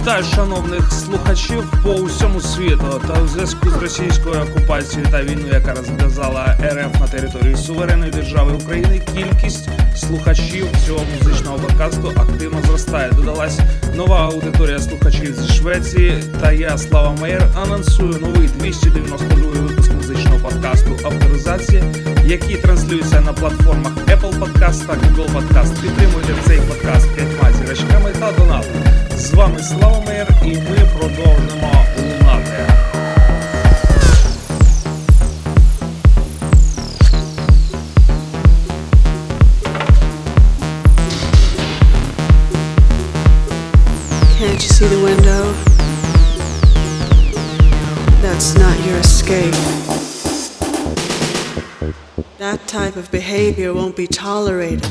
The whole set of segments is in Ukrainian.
Вітаю шановних слухачів по усьому світу та у зв'язку з російською окупацією та війною, яка розв'язала РФ на території суверенної держави України. Кількість слухачів цього музичного подкасту активно зростає. Додалась нова аудиторія слухачів з Швеції. Та я Слава Меєр анонсую новий 292 випуск музичного подкасту Авторизація, який транслюється на платформах Apple Podcast та Google Podcast. Підтримуйте цей подкаст п'ятьма зірочками та донатом. З вами Слава Меєр і ми продовжимо лунати. Can't you see the window? That's not your escape. That type of behavior won't be tolerated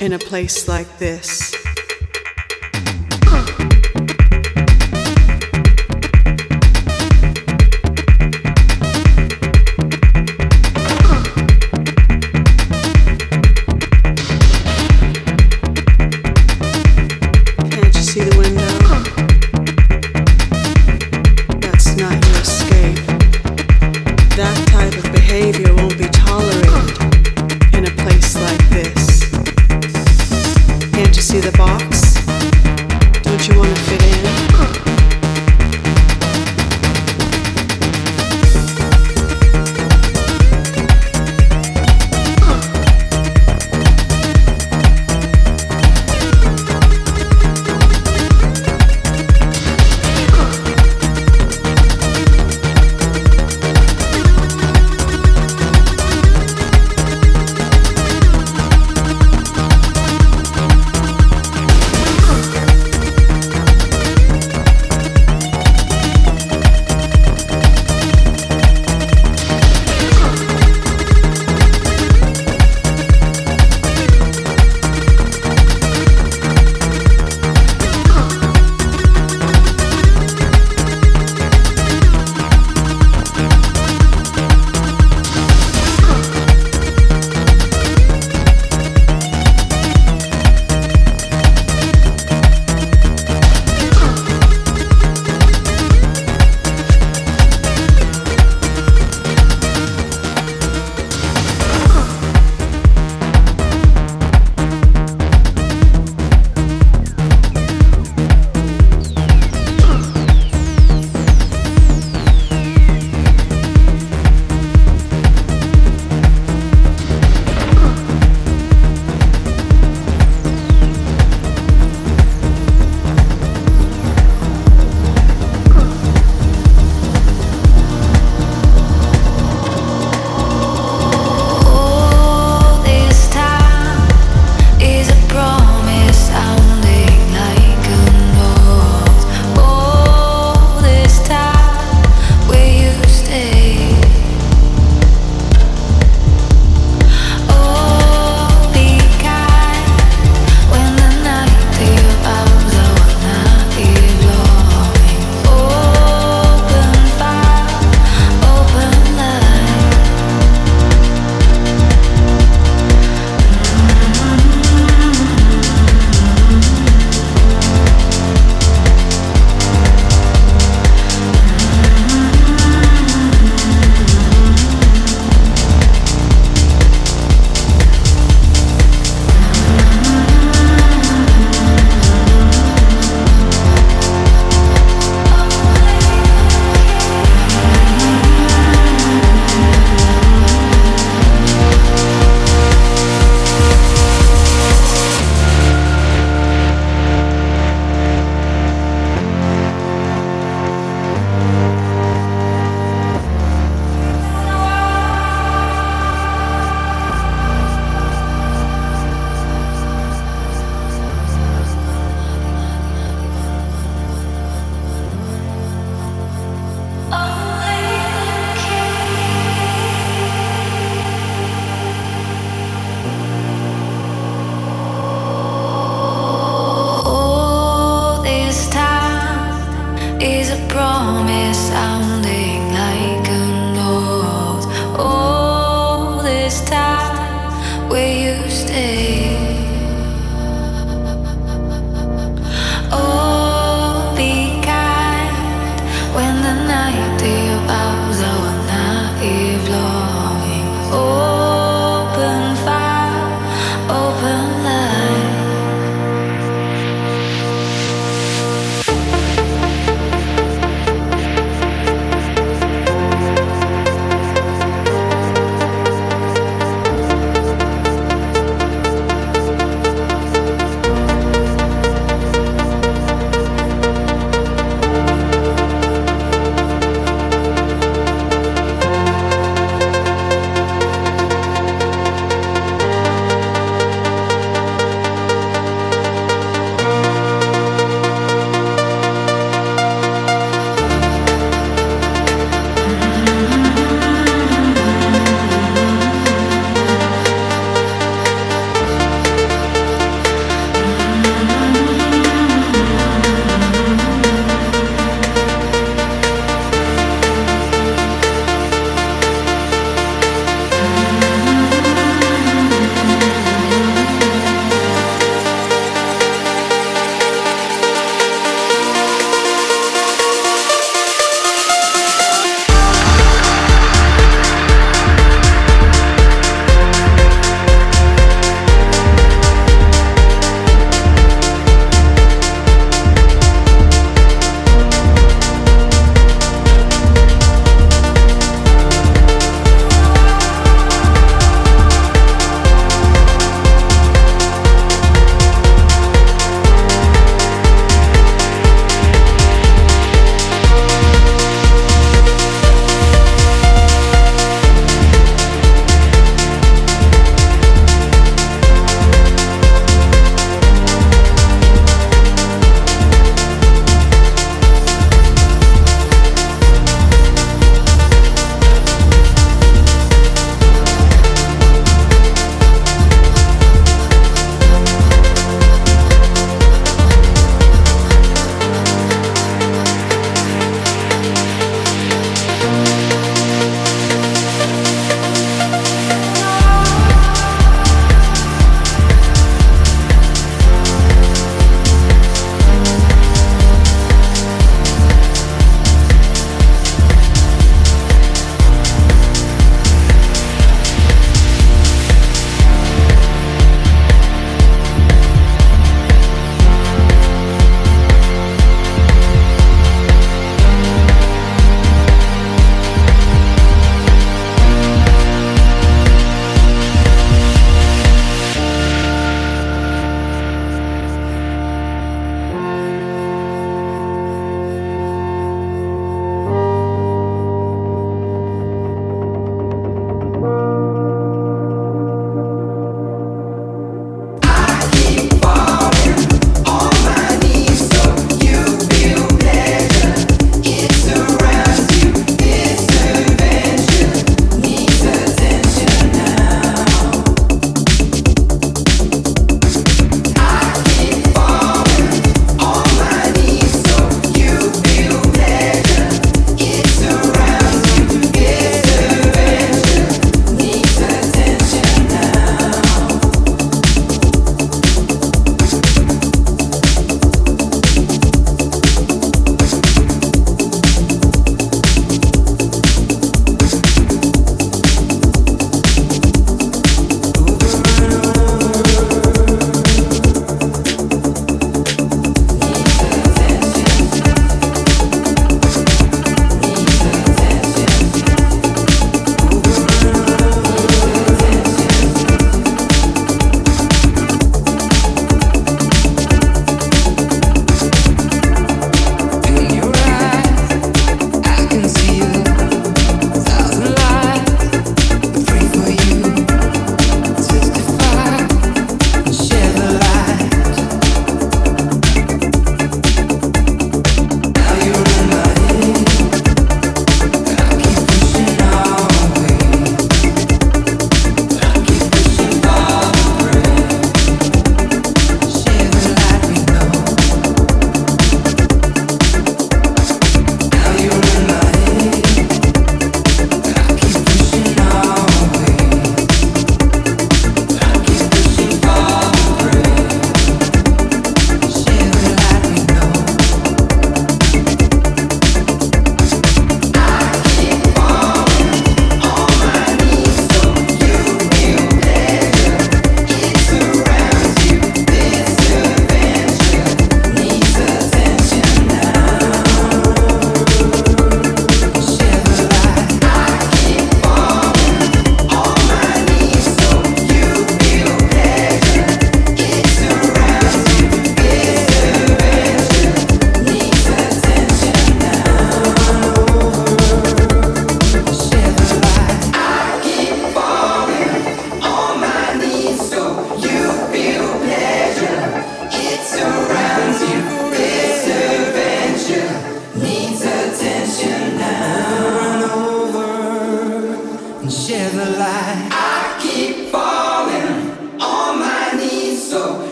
in a place like this.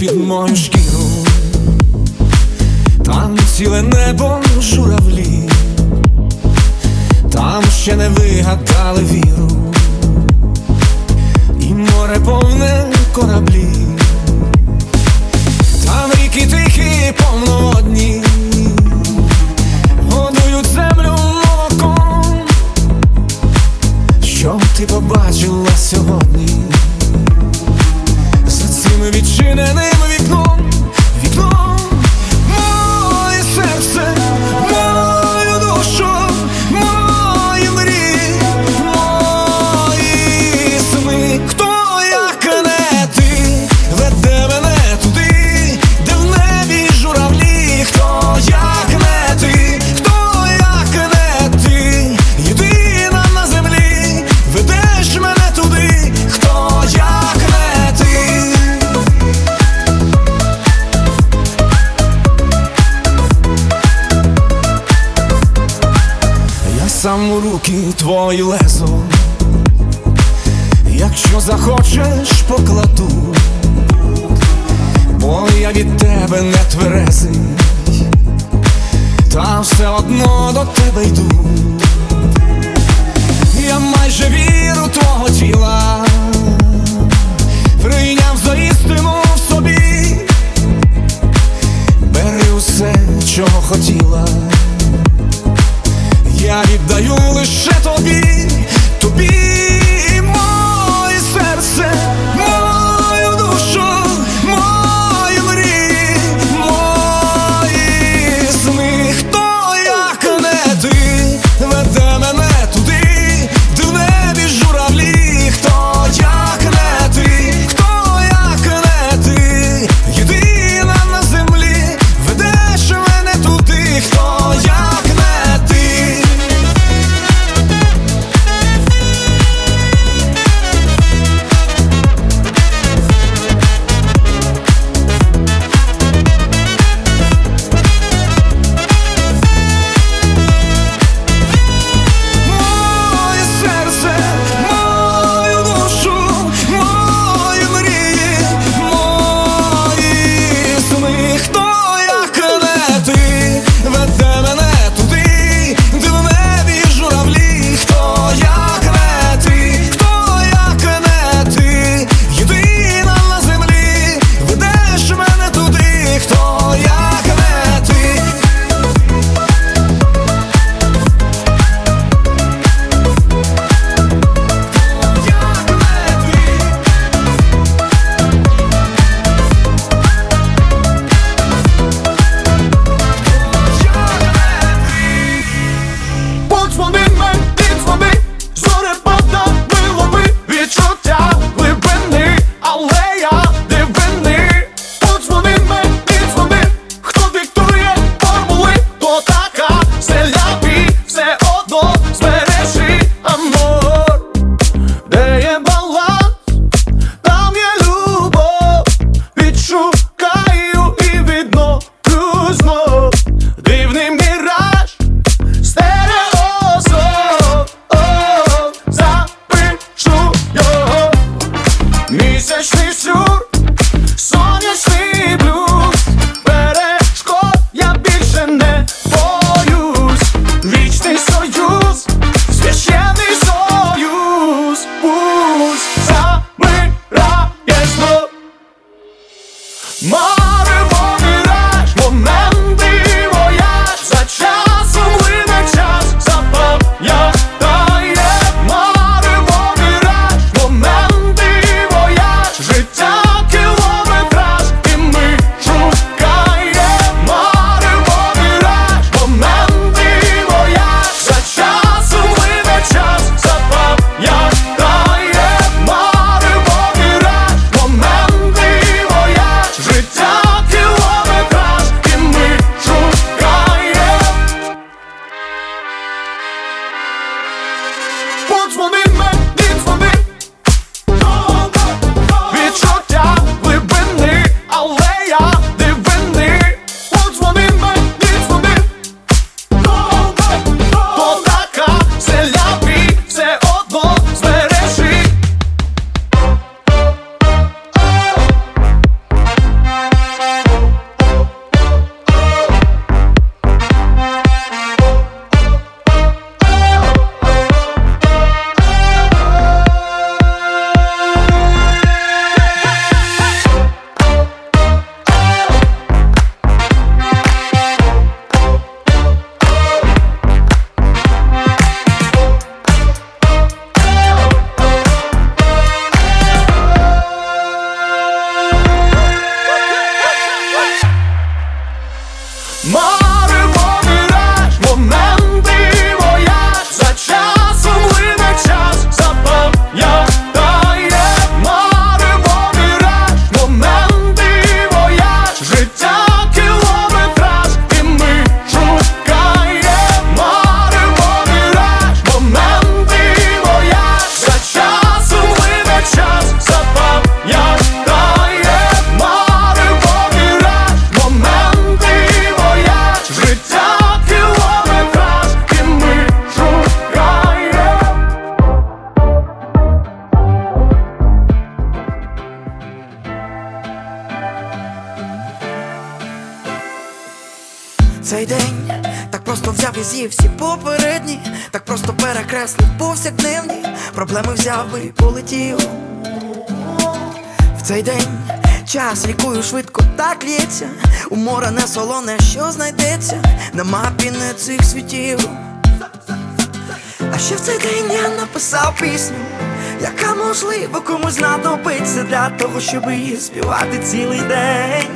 de mãos сам у руки твої лезу, якщо захочеш, покладу, бо я від тебе не тверезий, та все одно до тебе йду. Я майже віру твого тіла, прийняв за істину в собі, бери усе, чого хотіла я віддаю лише тобі, тобі. Проблеми взяв би полетів. В цей день час рікою швидко так лється. У море не солоне, що знайдеться на мапі не цих світів. А ще в цей день я написав пісню, яка можливо комусь знадобиться для того, щоб її співати цілий день.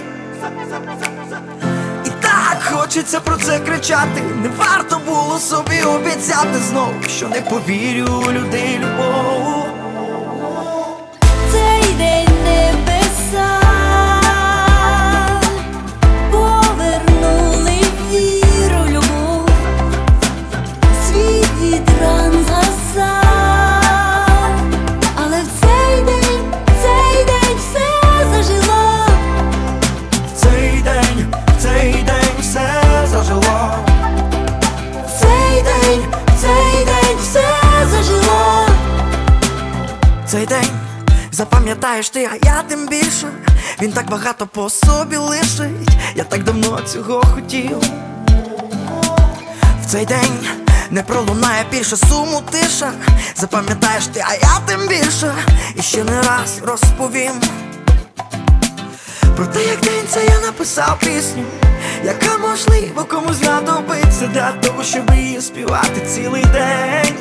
Хочеться про це кричати. Не варто було собі обіцяти знов, що не повірю у людей любов. Цей день Цей день запам'ятаєш ти, а я тим більше. Він так багато по собі лишить. Я так давно цього хотів. В цей день не пролунає більше суму тиша. Запам'ятаєш ти, а я тим більше. І ще не раз розповім. Про те, як день це я написав пісню, яка можливо комусь знадобиться для того, щоб її співати цілий день.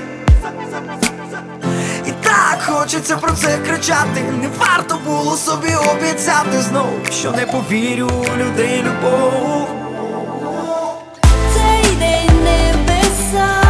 Хочеться про це кричати. Не варто було собі обіцяти знов, що не повірю у людей любов. Цей день небеса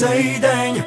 день, цей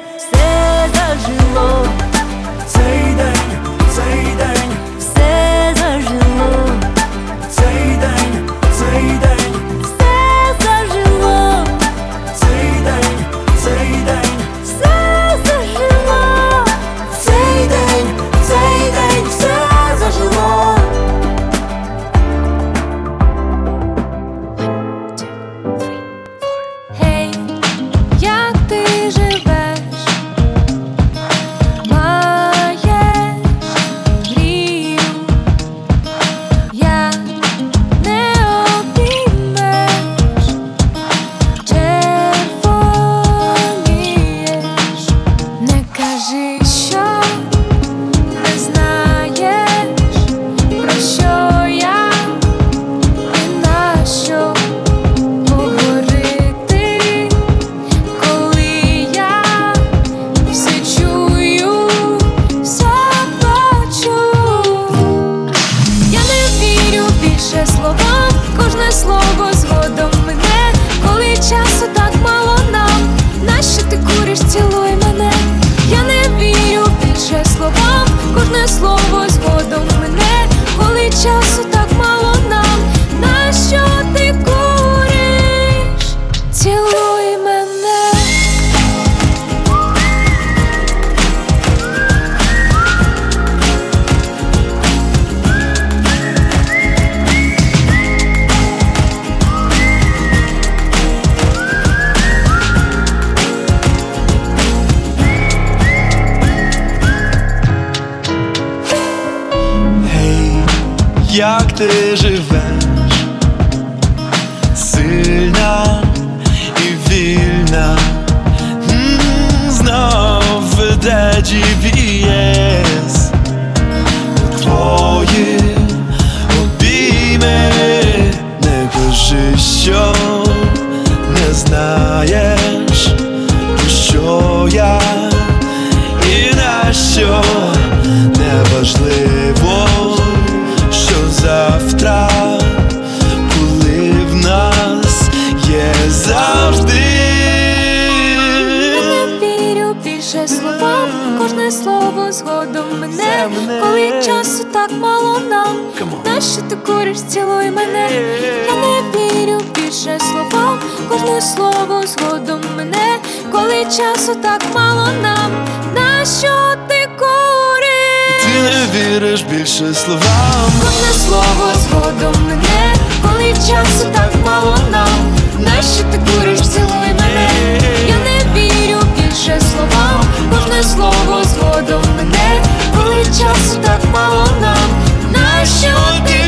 кожне слово згодом мене, коли часу так мало нам, нащо ти куриш, цілуй мене, я не вірю більше словам, кожне слово згодом мене, коли часу так мало нам, нащо ти?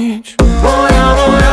nic Moja, moja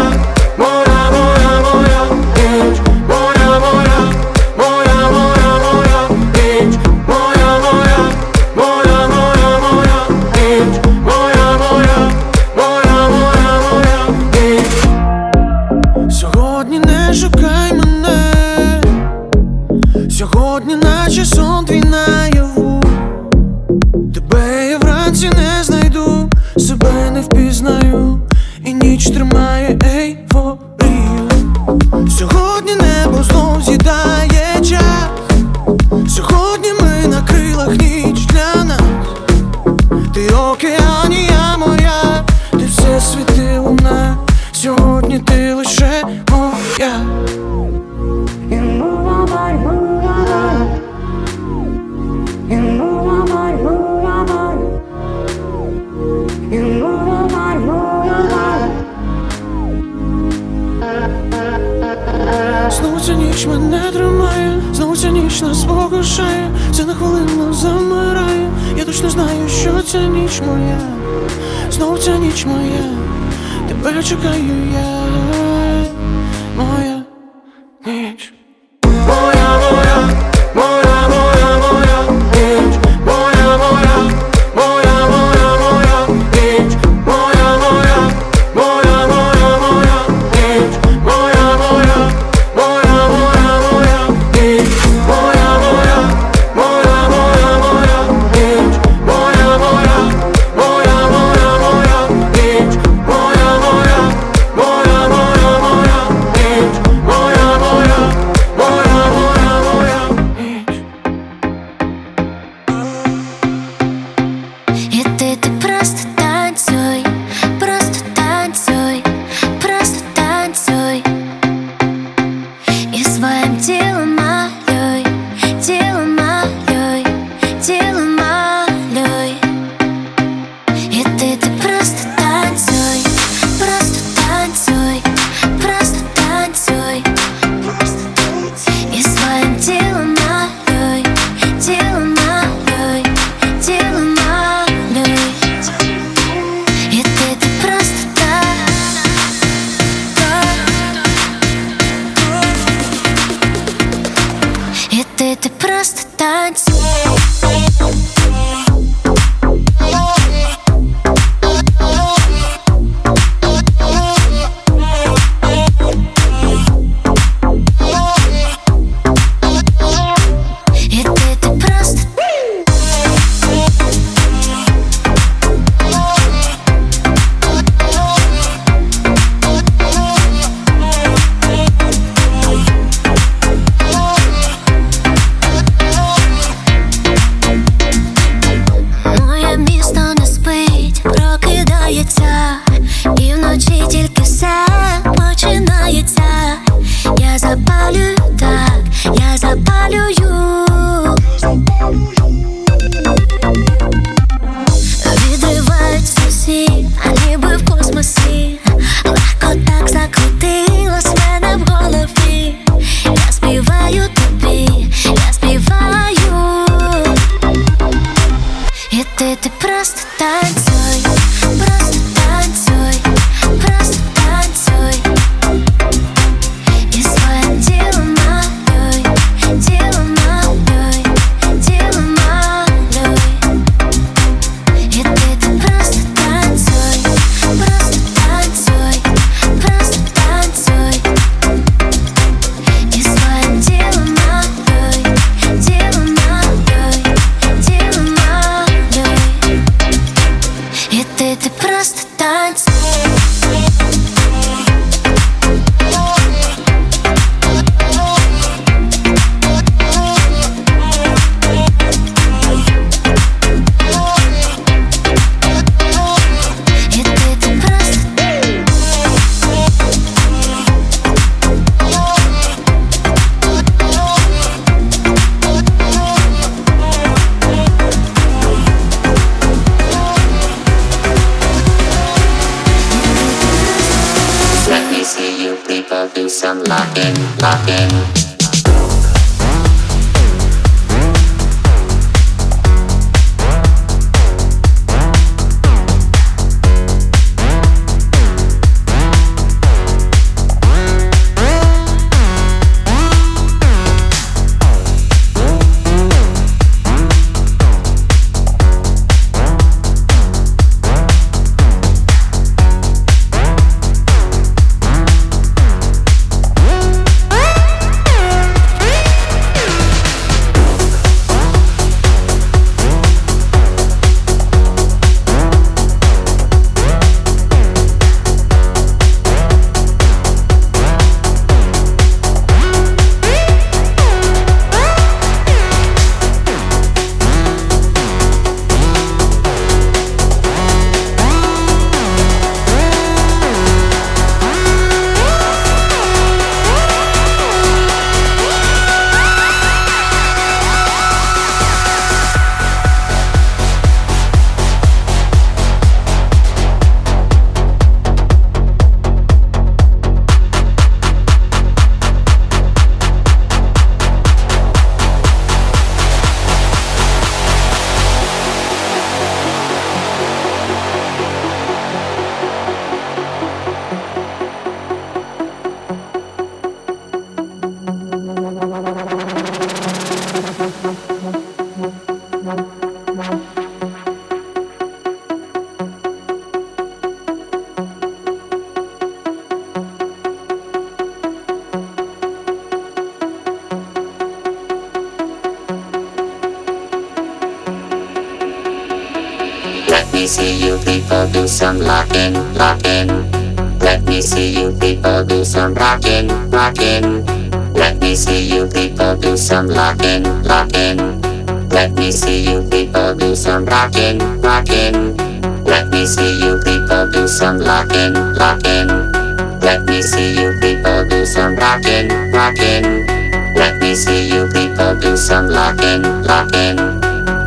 locking, locking. Let me see you people do some locking, locking.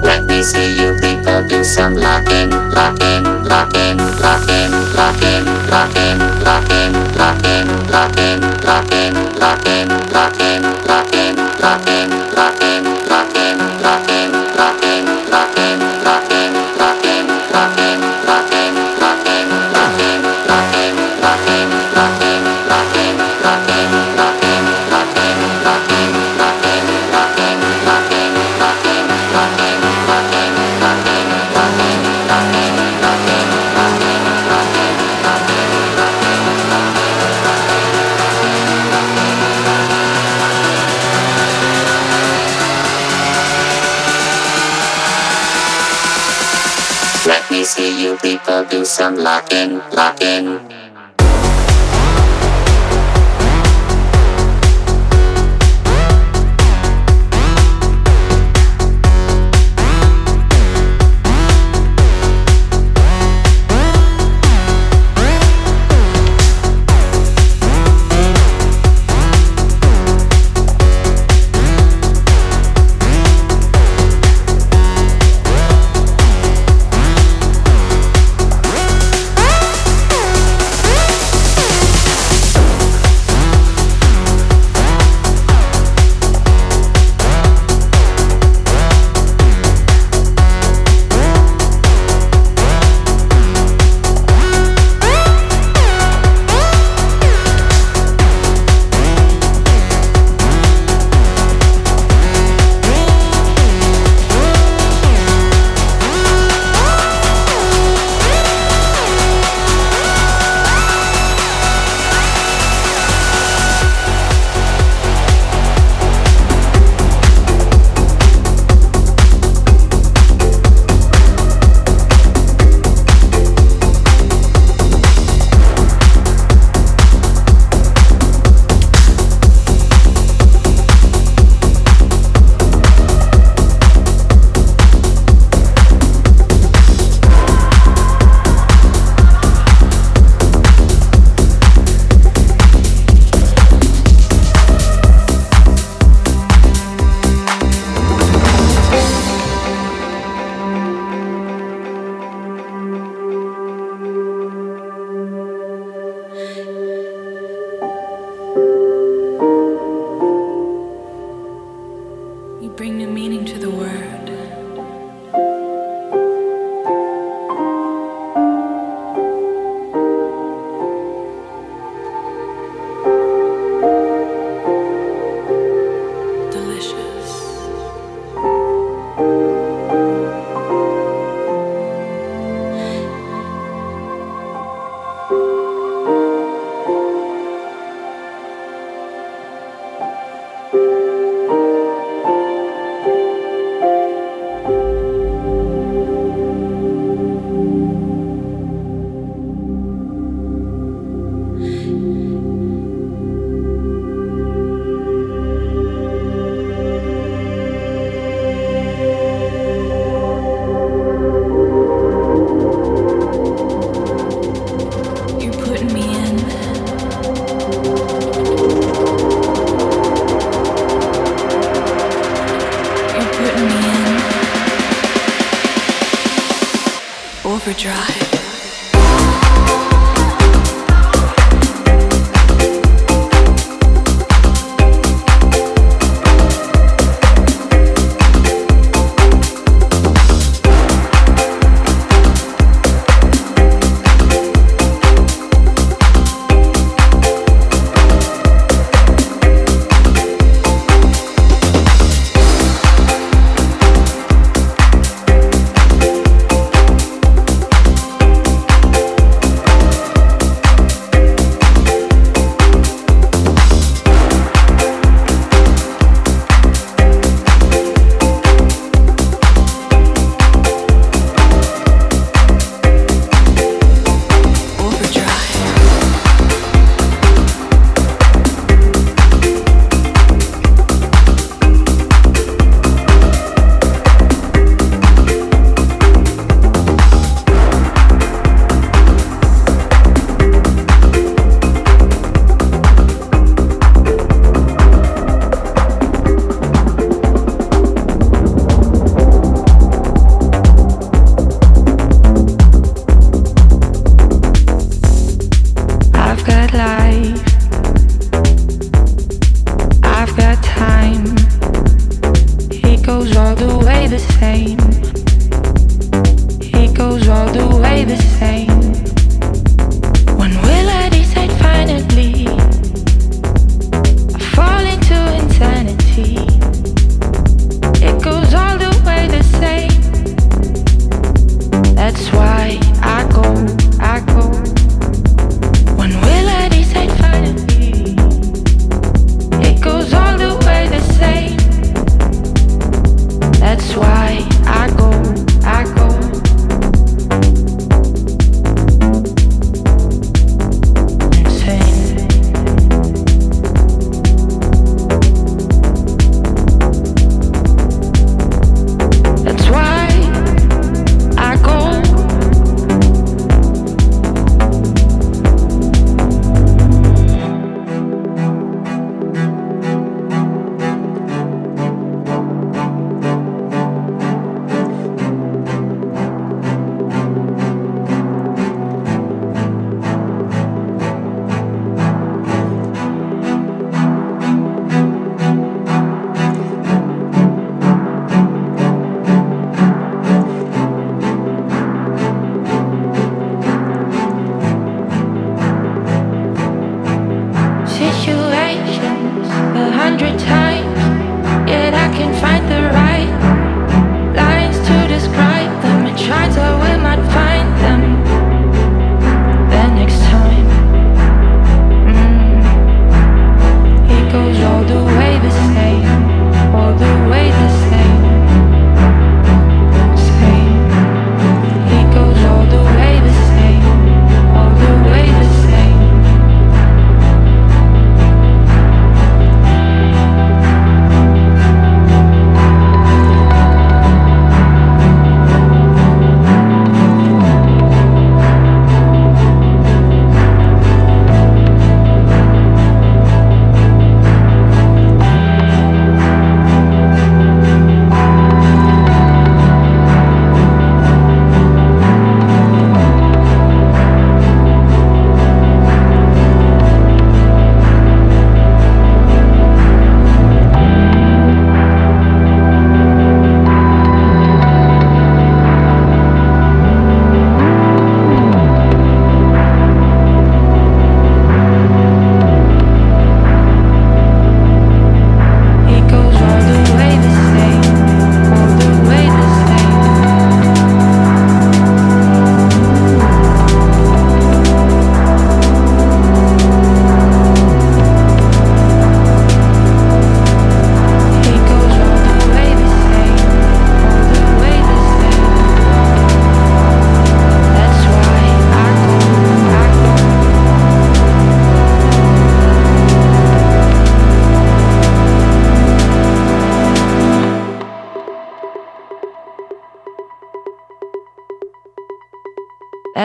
Let me see you people do some locking, locking, locking, locking, locking, locking. locking. see you people do some locking, locking.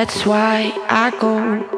That's why I go,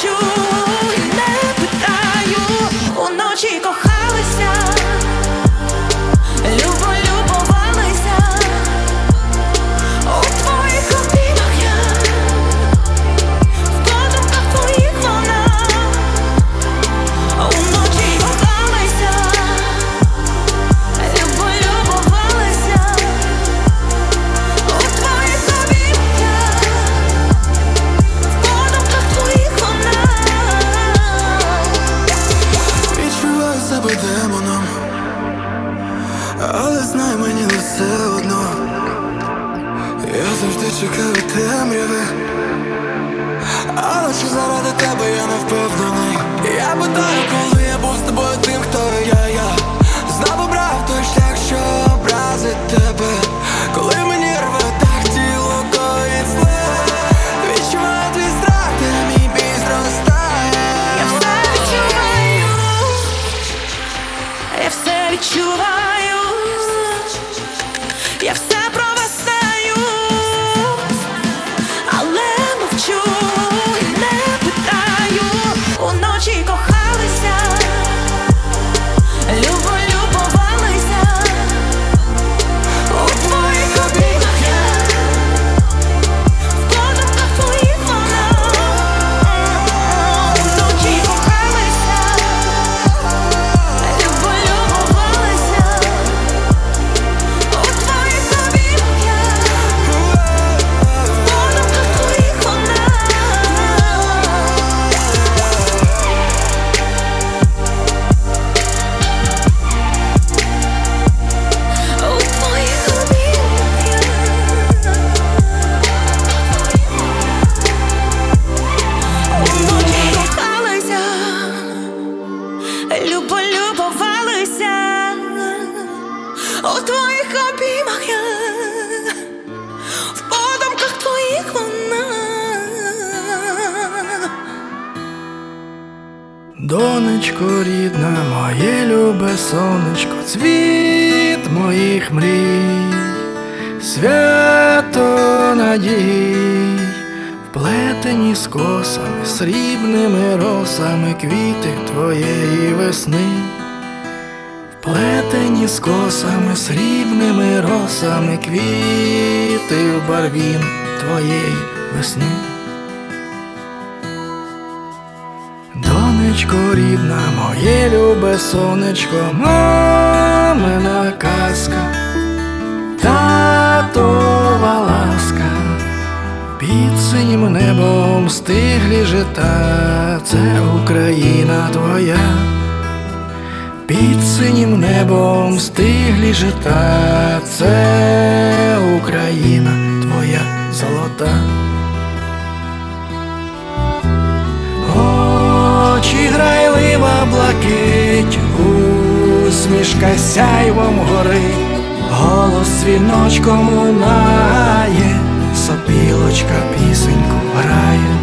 you. Росами в барвін твоєї весни. Донечко рідна, моє любе сонечко, мамина казка, татова ласка, під синім небом стиглі жита, це Україна твоя, під синім небом стиглі жита, це Україна твоя золота. Очі грайлива блакить, усмішка сяйвом горить, голос віночком лунає, сопілочка пісеньку грає.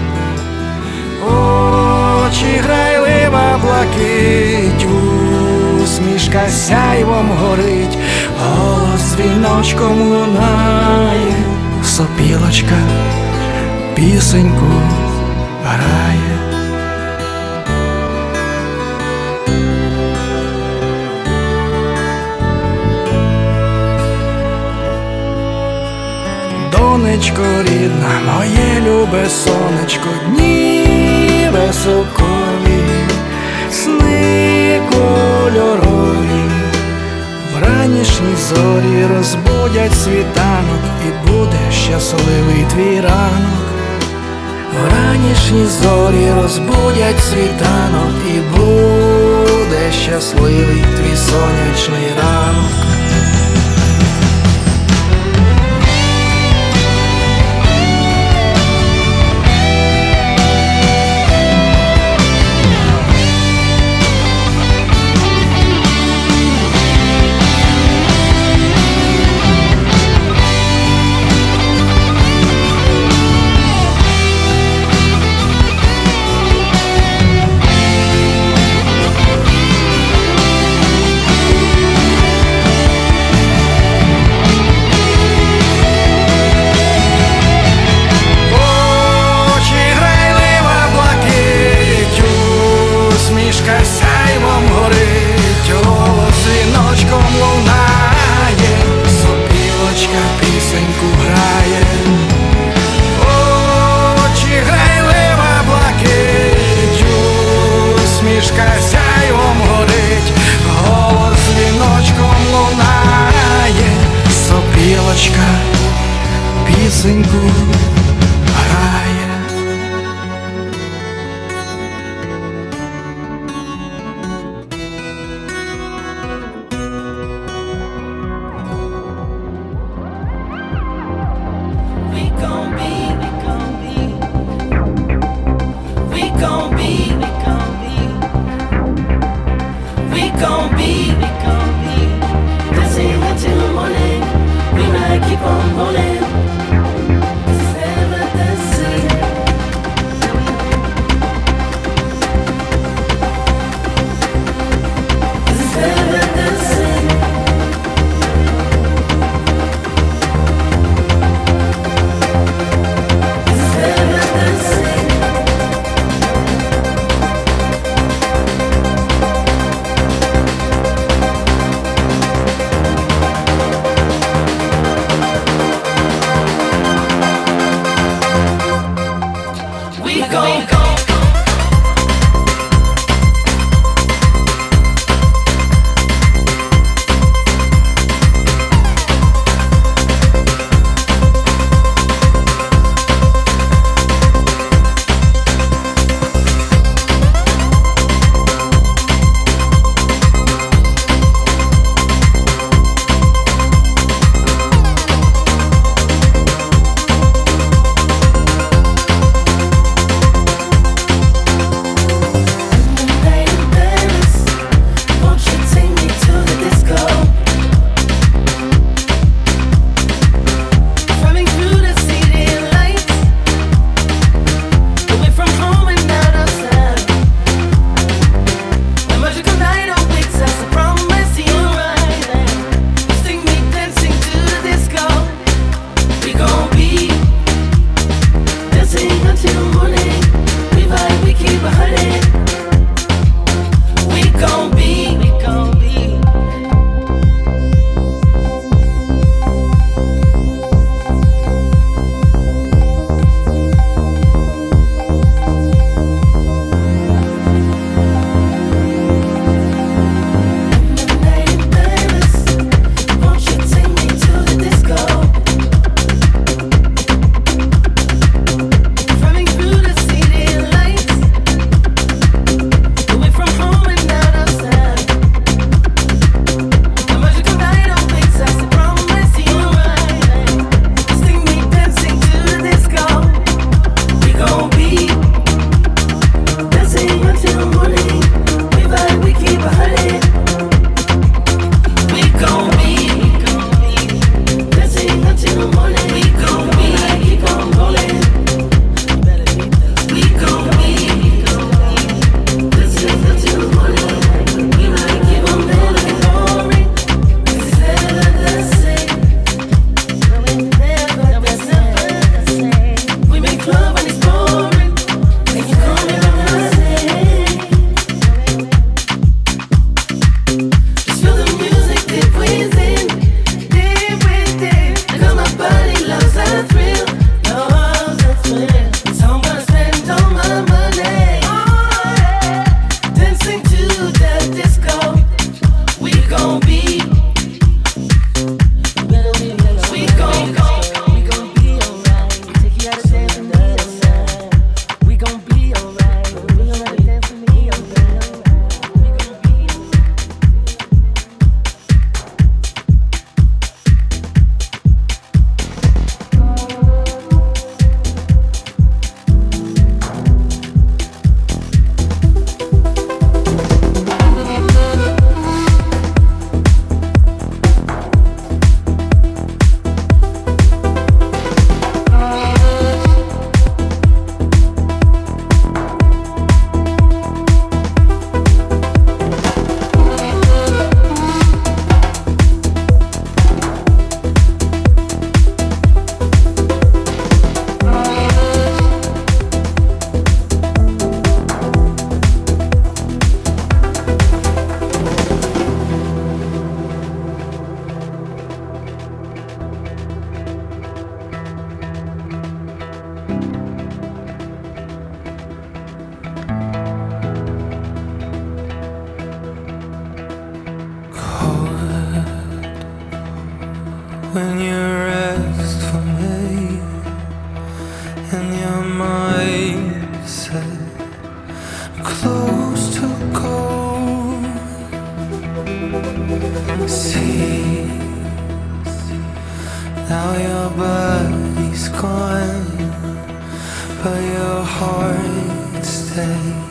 Очі грайлива блакить, усмішка сяйвом горить, голос віночком лунає, сопілочка пісеньку грає. Донечко рідна, моє любе сонечко, дні високові, сни кольорові, вранішні зорі розбудять світанок, і буде щасливий твій ранок. ранішні зорі розбудять світанок, і буде щасливий твій сонячний ранок. Сопілочка пісеньку Now your body's gone, but your heart stays.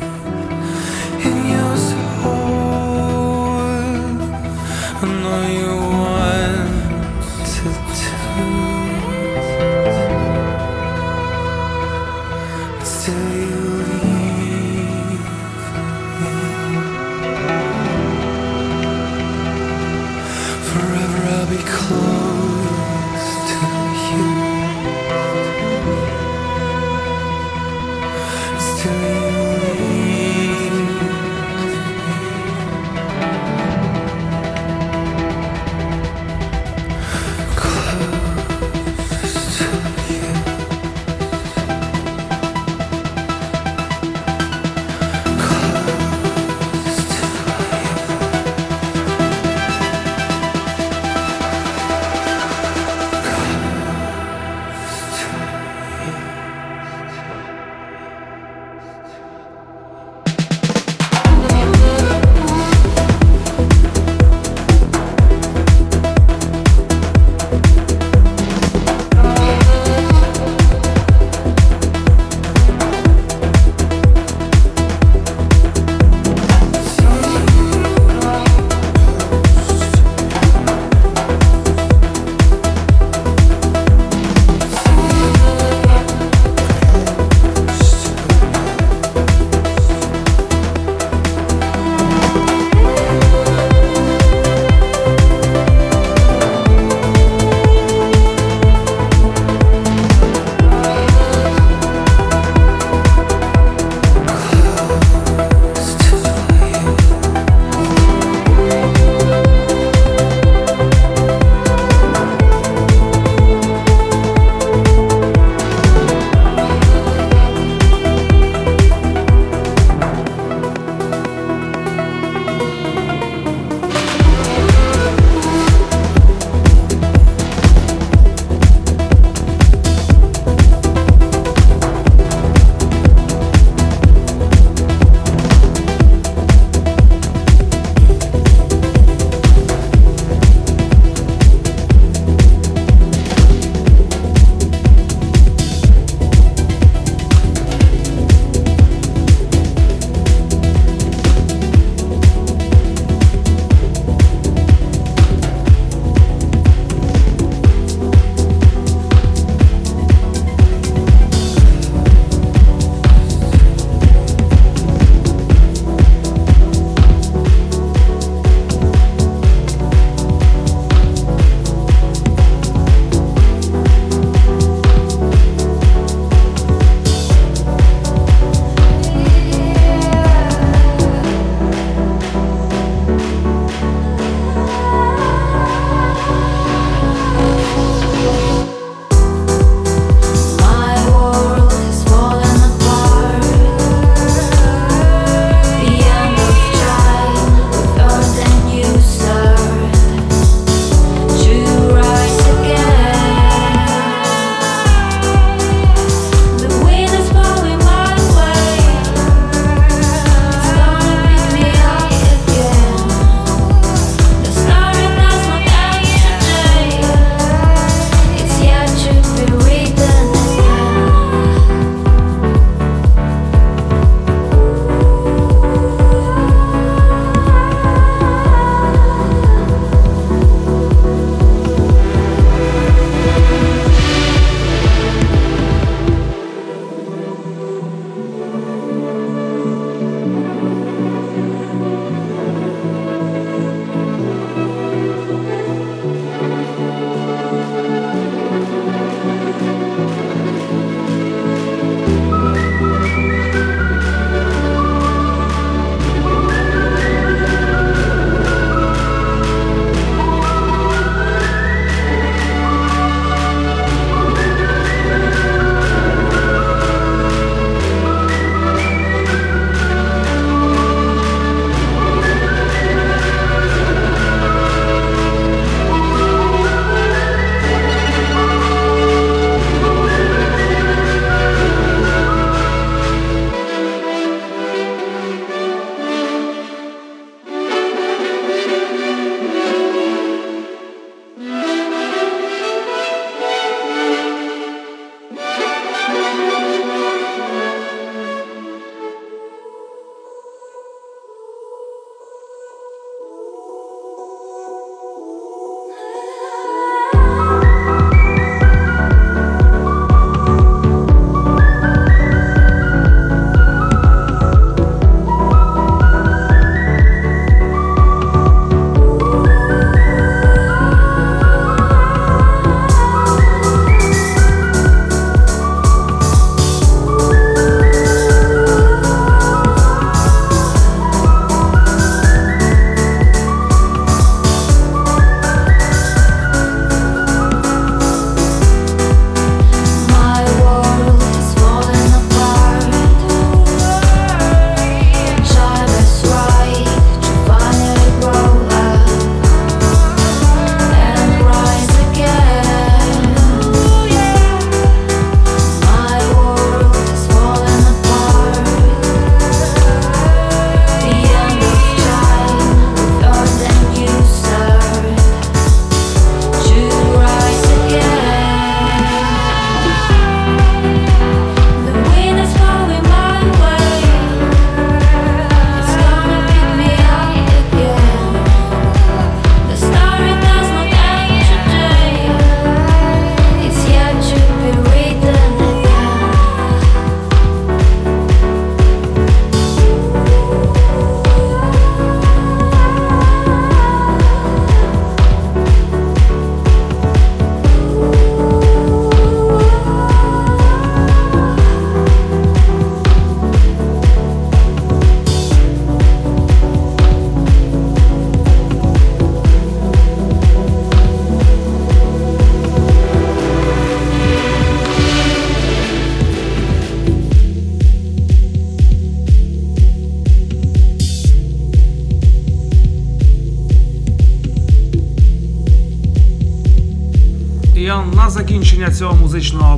Цього музичного